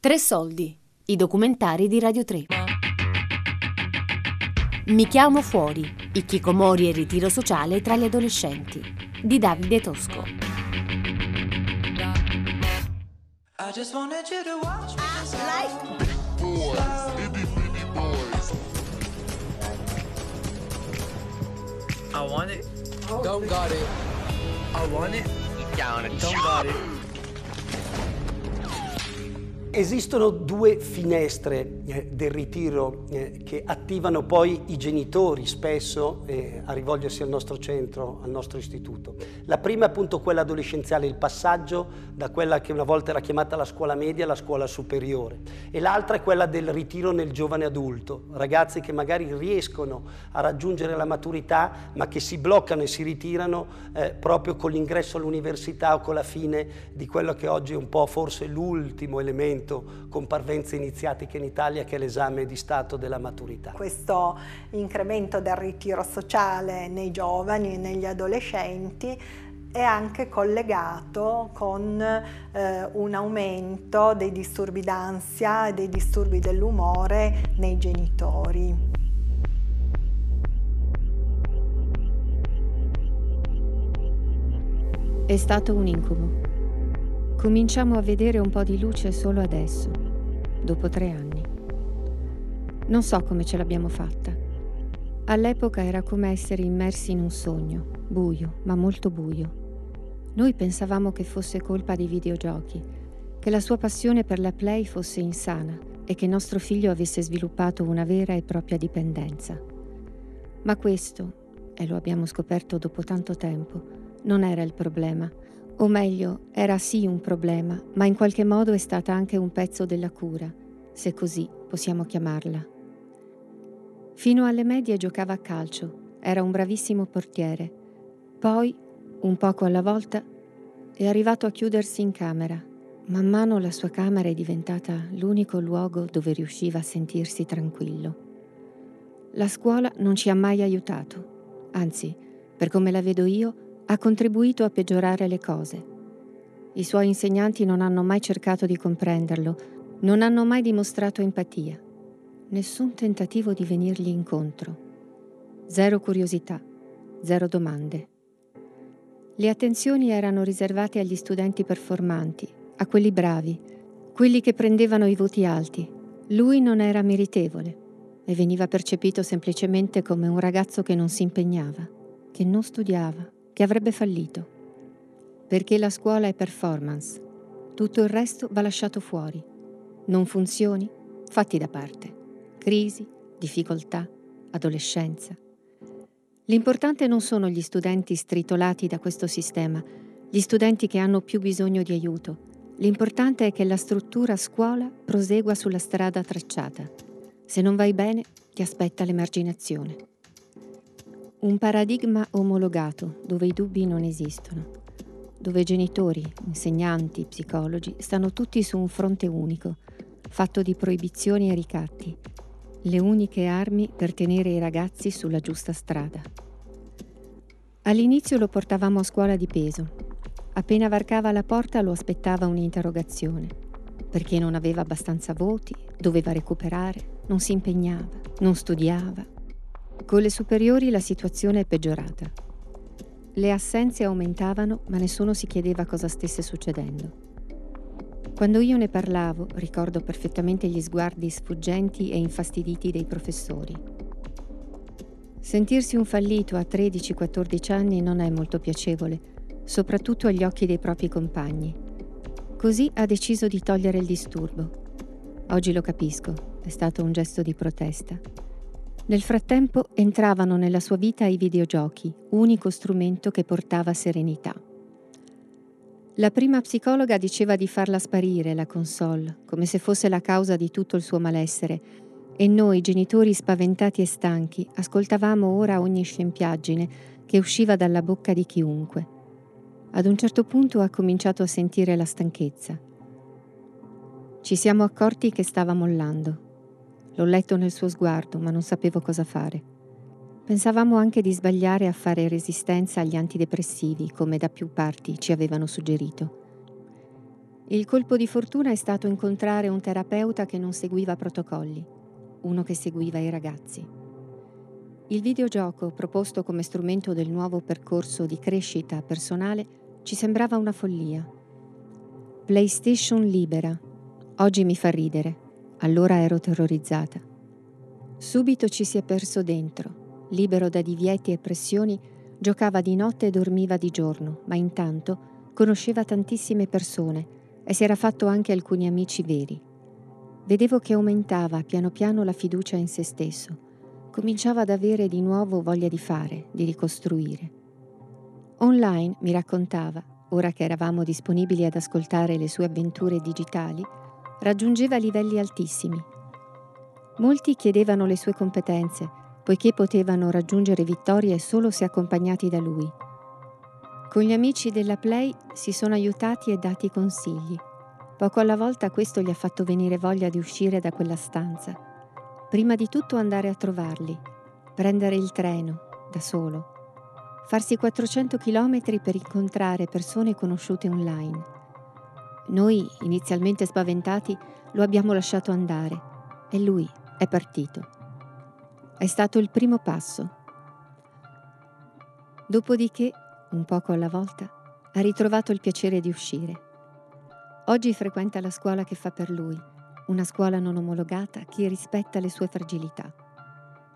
Tre soldi, i documentari di Radio 3. Mi chiamo fuori, i chicomori e il ritiro sociale tra gli adolescenti, di Davide Tosco. I just wanted you to watch me. Like boys, itty bitty boys. I want it. Don't got it. I want it. Don't got it. Esistono due finestre eh, del ritiro eh, che attivano poi i genitori spesso eh, a rivolgersi al nostro centro, al nostro istituto. La prima è appunto quella adolescenziale, il passaggio da quella che una volta era chiamata la scuola media alla scuola superiore e l'altra è quella del ritiro nel giovane adulto, ragazzi che magari riescono a raggiungere la maturità ma che si bloccano e si ritirano eh, proprio con l'ingresso all'università o con la fine di quello che oggi è un po' forse l'ultimo elemento con parvenze iniziatiche in Italia che è l'esame di stato della maturità. Questo incremento del ritiro sociale nei giovani e negli adolescenti è anche collegato con eh, un aumento dei disturbi d'ansia e dei disturbi dell'umore nei genitori. È stato un incubo. Cominciamo a vedere un po' di luce solo adesso, dopo tre anni. Non so come ce l'abbiamo fatta. All'epoca era come essere immersi in un sogno, buio, ma molto buio. Noi pensavamo che fosse colpa dei videogiochi, che la sua passione per la play fosse insana e che nostro figlio avesse sviluppato una vera e propria dipendenza. Ma questo, e lo abbiamo scoperto dopo tanto tempo, non era il problema o meglio, era sì un problema, ma in qualche modo è stata anche un pezzo della cura, se così possiamo chiamarla. Fino alle medie giocava a calcio, era un bravissimo portiere. Poi, un poco alla volta, è arrivato a chiudersi in camera. Man mano la sua camera è diventata l'unico luogo dove riusciva a sentirsi tranquillo. La scuola non ci ha mai aiutato, anzi, per come la vedo io, ha contribuito a peggiorare le cose. I suoi insegnanti non hanno mai cercato di comprenderlo, non hanno mai dimostrato empatia, nessun tentativo di venirgli incontro. Zero curiosità, zero domande. Le attenzioni erano riservate agli studenti performanti, a quelli bravi, quelli che prendevano i voti alti. Lui non era meritevole e veniva percepito semplicemente come un ragazzo che non si impegnava, che non studiava, che avrebbe fallito. Perché la scuola è performance, tutto il resto va lasciato fuori. Non funzioni? Fatti da parte. Crisi, difficoltà, adolescenza. L'importante non sono gli studenti stritolati da questo sistema, gli studenti che hanno più bisogno di aiuto. L'importante è che la struttura scuola prosegua sulla strada tracciata. Se non vai bene, ti aspetta l'emarginazione. Un paradigma omologato dove i dubbi non esistono, dove genitori, insegnanti, psicologi stanno tutti su un fronte unico, fatto di proibizioni e ricatti, le uniche armi per tenere i ragazzi sulla giusta strada. All'inizio lo portavamo a scuola di peso. Appena varcava la porta lo aspettava un'interrogazione, perché non aveva abbastanza voti, doveva recuperare, non si impegnava, non studiava, con le superiori la situazione è peggiorata. Le assenze aumentavano, ma nessuno si chiedeva cosa stesse succedendo. Quando io ne parlavo, ricordo perfettamente gli sguardi sfuggenti e infastiditi dei professori. Sentirsi un fallito a 13-14 anni non è molto piacevole, soprattutto agli occhi dei propri compagni. Così ha deciso di togliere il disturbo. Oggi lo capisco, è stato un gesto di protesta. Nel frattempo entravano nella sua vita i videogiochi, unico strumento che portava serenità. La prima psicologa diceva di farla sparire la console, come se fosse la causa di tutto il suo malessere, e noi, genitori spaventati e stanchi, ascoltavamo ora ogni scempiaggine che usciva dalla bocca di chiunque. Ad un certo punto ha cominciato a sentire la stanchezza. Ci siamo accorti che stava mollando. L'ho letto nel suo sguardo, ma non sapevo cosa fare. Pensavamo anche di sbagliare a fare resistenza agli antidepressivi, come da più parti ci avevano suggerito. Il colpo di fortuna è stato incontrare un terapeuta che non seguiva protocolli, uno che seguiva i ragazzi. Il videogioco, proposto come strumento del nuovo percorso di crescita personale, ci sembrava una follia. PlayStation libera. Oggi mi fa ridere. Allora ero terrorizzata. Subito ci si è perso dentro. Libero da divieti e pressioni, giocava di notte e dormiva di giorno, ma intanto conosceva tantissime persone e si era fatto anche alcuni amici veri. Vedevo che aumentava piano piano la fiducia in se stesso. Cominciava ad avere di nuovo voglia di fare, di ricostruire. Online, mi raccontava, ora che eravamo disponibili ad ascoltare le sue avventure digitali, raggiungeva livelli altissimi. Molti chiedevano le sue competenze, poiché potevano raggiungere vittorie solo se accompagnati da lui. Con gli amici della Play si sono aiutati e dati consigli. Poco alla volta questo gli ha fatto venire voglia di uscire da quella stanza. Prima di tutto andare a trovarli, prendere il treno, da solo, farsi 400 km per incontrare persone conosciute online. Noi, inizialmente spaventati, lo abbiamo lasciato andare e lui è partito. È stato il primo passo. Dopodiché un poco alla volta, ha ritrovato il piacere di uscire. Oggi frequenta la scuola che fa per lui, una scuola non omologata che rispetta le sue fragilità.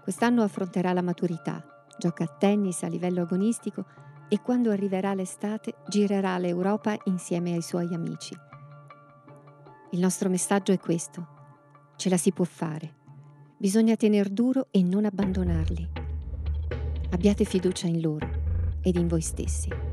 Quest'anno affronterà la maturità, gioca a tennis a livello agonistico e quando arriverà l'estate girerà l'Europa insieme ai suoi amici. Il nostro messaggio è questo. Ce la si può fare. Bisogna tener duro e non abbandonarli. Abbiate fiducia in loro ed in voi stessi.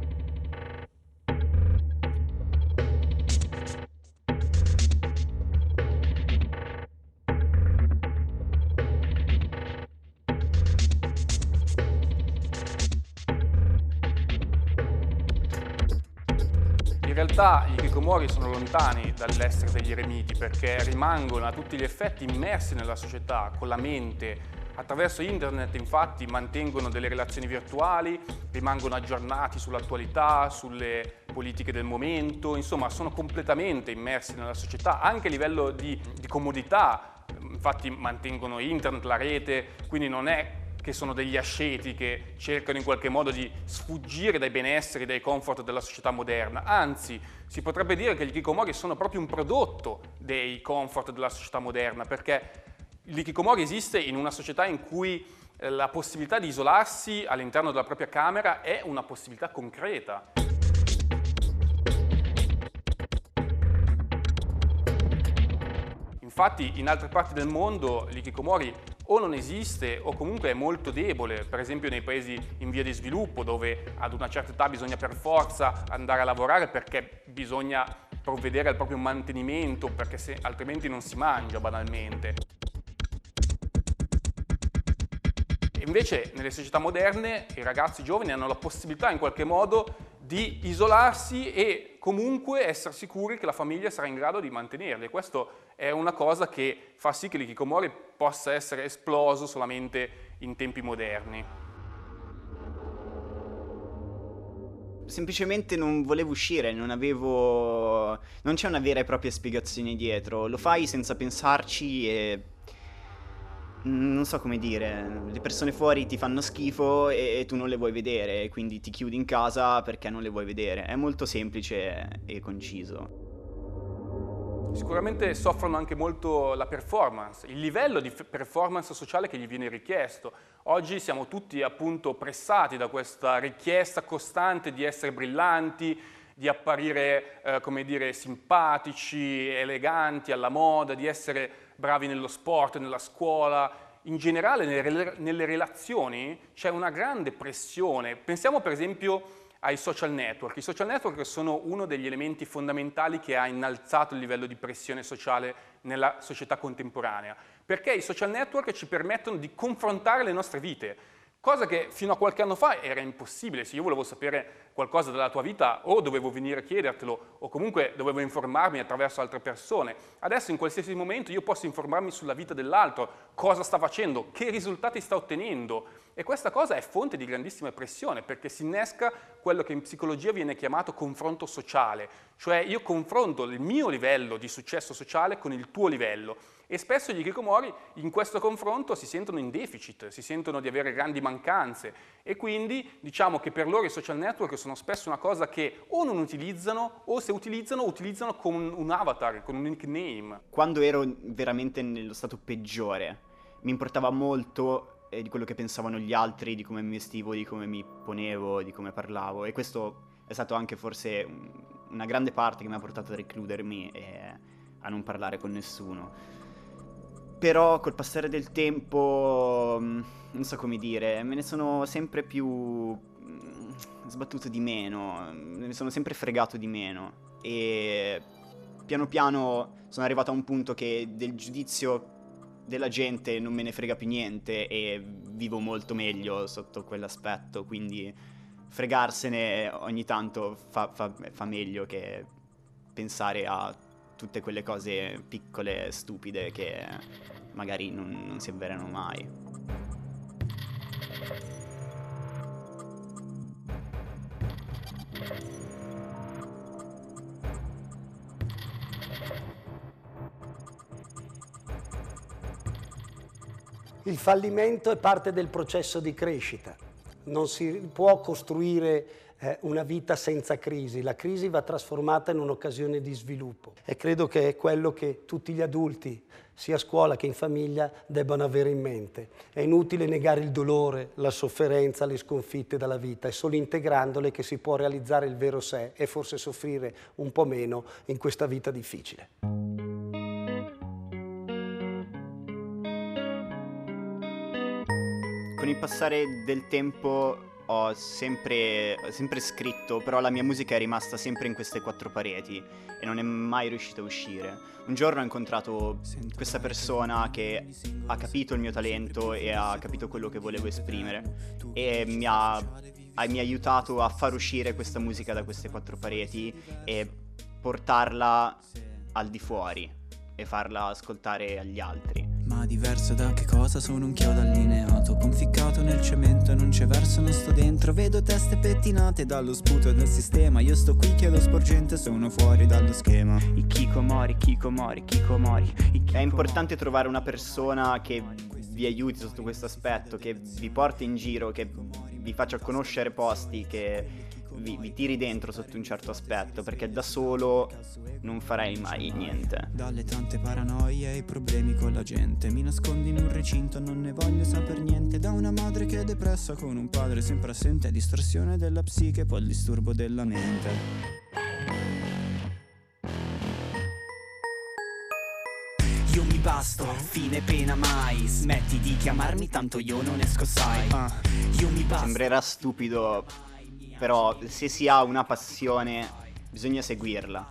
Realtà i Kikomori sono lontani dall'essere degli eremiti perché rimangono a tutti gli effetti immersi nella società, con la mente, Attraverso internet infatti mantengono delle relazioni virtuali, rimangono aggiornati sull'attualità, sulle politiche del momento, insomma sono completamente immersi nella società, anche a livello di, di comodità, infatti mantengono internet, la rete, quindi non è che sono degli asceti che cercano in qualche modo di sfuggire dai benesseri, dai comfort della società moderna. Anzi, si potrebbe dire che gli kikomori sono proprio un prodotto dei comfort della società moderna, perché L'ikikomori esiste in una società in cui eh, la possibilità di isolarsi all'interno della propria camera è una possibilità concreta. Infatti in altre parti del mondo l'ikikomori o non esiste o comunque è molto debole, per esempio nei paesi in via di sviluppo dove ad una certa età bisogna per forza andare a lavorare perché bisogna provvedere al proprio mantenimento perché se, altrimenti non si mangia banalmente. Invece nelle società moderne i ragazzi giovani hanno la possibilità in qualche modo di isolarsi e comunque essere sicuri che la famiglia sarà in grado di mantenerli. E questo è una cosa che fa sì che l'ikikomori possa essere esploso solamente in tempi moderni. semplicemente non volevo uscire, non avevo... non c'è una vera e propria spiegazione dietro, lo fai senza pensarci e non so come dire, le persone fuori ti fanno schifo e, tu non le vuoi vedere, quindi ti chiudi in casa perché non le vuoi vedere. È molto semplice e conciso. Sicuramente soffrono anche molto la performance, il livello di performance sociale che gli viene richiesto. Oggi siamo tutti appunto pressati da questa richiesta costante di essere brillanti, di apparire, eh, come dire, simpatici, eleganti, alla moda, di essere bravi nello sport, nella scuola, in generale nelle, relazioni c'è una grande pressione. Pensiamo per esempio ai social network. I social network sono uno degli elementi fondamentali che ha innalzato il livello di pressione sociale nella società contemporanea, perché i social network ci permettono di confrontare le nostre vite. Cosa che fino a qualche anno fa era impossibile, se io volevo sapere qualcosa della tua vita o dovevo venire a chiedertelo o comunque dovevo informarmi attraverso altre persone. Adesso in qualsiasi momento io posso informarmi sulla vita dell'altro, cosa sta facendo, che risultati sta ottenendo. E questa cosa è fonte di grandissima pressione perché si innesca quello che in psicologia viene chiamato confronto sociale, cioè io confronto il mio livello di successo sociale con il tuo livello. E spesso gli hikikomori in questo confronto si sentono in deficit, si sentono di avere grandi mancanze. E quindi diciamo che per loro i social network sono spesso una cosa che o non utilizzano o se utilizzano utilizzano con un avatar, con un nickname. Quando ero veramente nello stato peggiore mi importava molto e di quello che pensavano gli altri, di come mi vestivo, di come mi ponevo, di come parlavo e questo è stato anche forse una grande parte che mi ha portato a recludermi e a non parlare con nessuno. Però col passare del tempo, mm, non so come dire, me ne sono sempre più sbattuto di meno, me ne sono sempre fregato di meno e piano piano sono arrivato a un punto che del giudizio della gente non me ne frega più niente e vivo molto meglio sotto quell'aspetto, quindi fregarsene ogni tanto fa, fa, fa meglio che pensare a tutte quelle cose piccole, stupide che magari non, non si avverano mai. Il fallimento è parte del processo di crescita. Non si può costruire eh, una vita senza crisi. La crisi va trasformata in un'occasione di sviluppo e credo che è quello che tutti gli adulti, sia a scuola che in famiglia, debbano avere in mente. È inutile negare il dolore, la sofferenza, le sconfitte dalla vita, è solo integrandole che si può realizzare il vero sé e forse soffrire un po' meno in questa vita difficile. Con il passare del tempo ho sempre, sempre, scritto, però la mia musica è rimasta sempre in queste quattro pareti e non è mai riuscita a uscire. Un giorno ho incontrato questa persona che ha capito il mio talento e ha capito quello che volevo esprimere e mi ha, mi ha aiutato a far uscire questa musica da queste quattro pareti e portarla al di fuori e farla ascoltare agli altri. Ma diverso da che cosa sono un chiodo allineato Conficcato nel cemento e non c'è verso, non sto dentro. Vedo teste pettinate dallo sputo del sistema. Io sto qui, chiedo sporgente, sono fuori dallo schema. I Kikomori, Kikomori, Kikomori È importante trovare una persona che vi aiuti sotto questo aspetto Che vi porti in giro, che vi faccia conoscere posti, che vi, vi, tiri dentro sotto un certo aspetto, perché da solo non farei mai niente. Dalle tante paranoie e problemi con la gente, mi nascondi in un recinto, non ne voglio saper niente. Da una madre che è depressa con un padre sempre assente, distorsione della psiche, poi il disturbo della mente. Io mi basto, fine pena mai Smetti di chiamarmi tanto io non esco sai uh, Io mi basto Sembrerà stupido però se si ha una passione bisogna seguirla.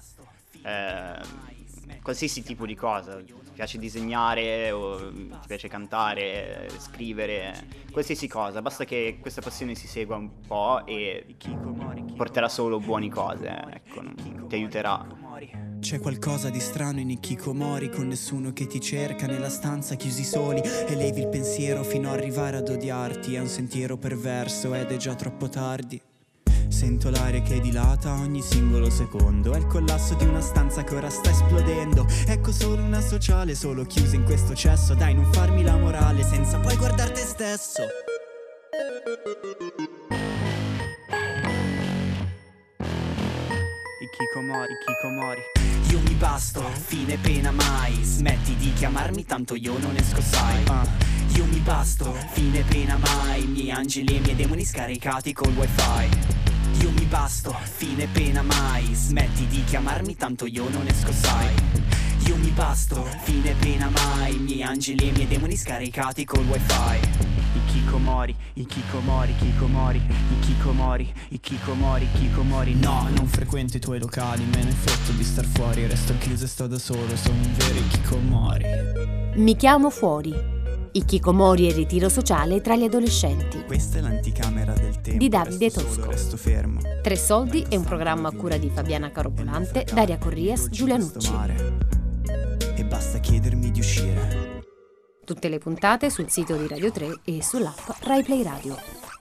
Eh, qualsiasi tipo di cosa, ti piace disegnare o ti piace cantare, scrivere, qualsiasi cosa, basta che questa passione si segua un po' e porterà solo buone cose, ecco, ti aiuterà. C'è qualcosa di strano in Ikikomori con nessuno che ti cerca nella stanza chiusi soli Elevi il pensiero fino ad arrivare ad odiarti È un sentiero perverso ed è già troppo tardi Sento l'aria che dilata ogni singolo secondo. È il collasso di una stanza che ora sta esplodendo. Ecco solo una sociale, solo chiusa in questo cesso. Dai non farmi la morale senza poi guardare te stesso. Ikikomori, Ikikomori Io mi basto, fine pena mai. Smetti di chiamarmi tanto io non esco sai. Uh. Io mi basto, fine pena mai. Miei angeli e miei demoni scaricati col wifi io mi basto, fine pena mai. Smetti di chiamarmi tanto io non esco sai. Io mi basto, fine pena mai. I miei angeli e i miei demoni scaricati col wifi. I Kikomori, i Kikomori, Kikomori, i Kikomori, i Kikomori, Kikomori No, non frequento i tuoi locali, me ne fotto di star fuori. Resto chiuso e sto da solo, sono un vero Kikomori Mi chiamo fuori i Kikomori e il ritiro sociale tra gli adolescenti. Questa è l'anticamera del tempo. Di Davide Tosco. Tre soldi è un programma a cura di Fabiana Carobolante, Daria Corrias, Giulia Nucci. E basta chiedermi di uscire. Tutte le puntate sul sito di Radio 3 e sull'app RaiPlay Radio.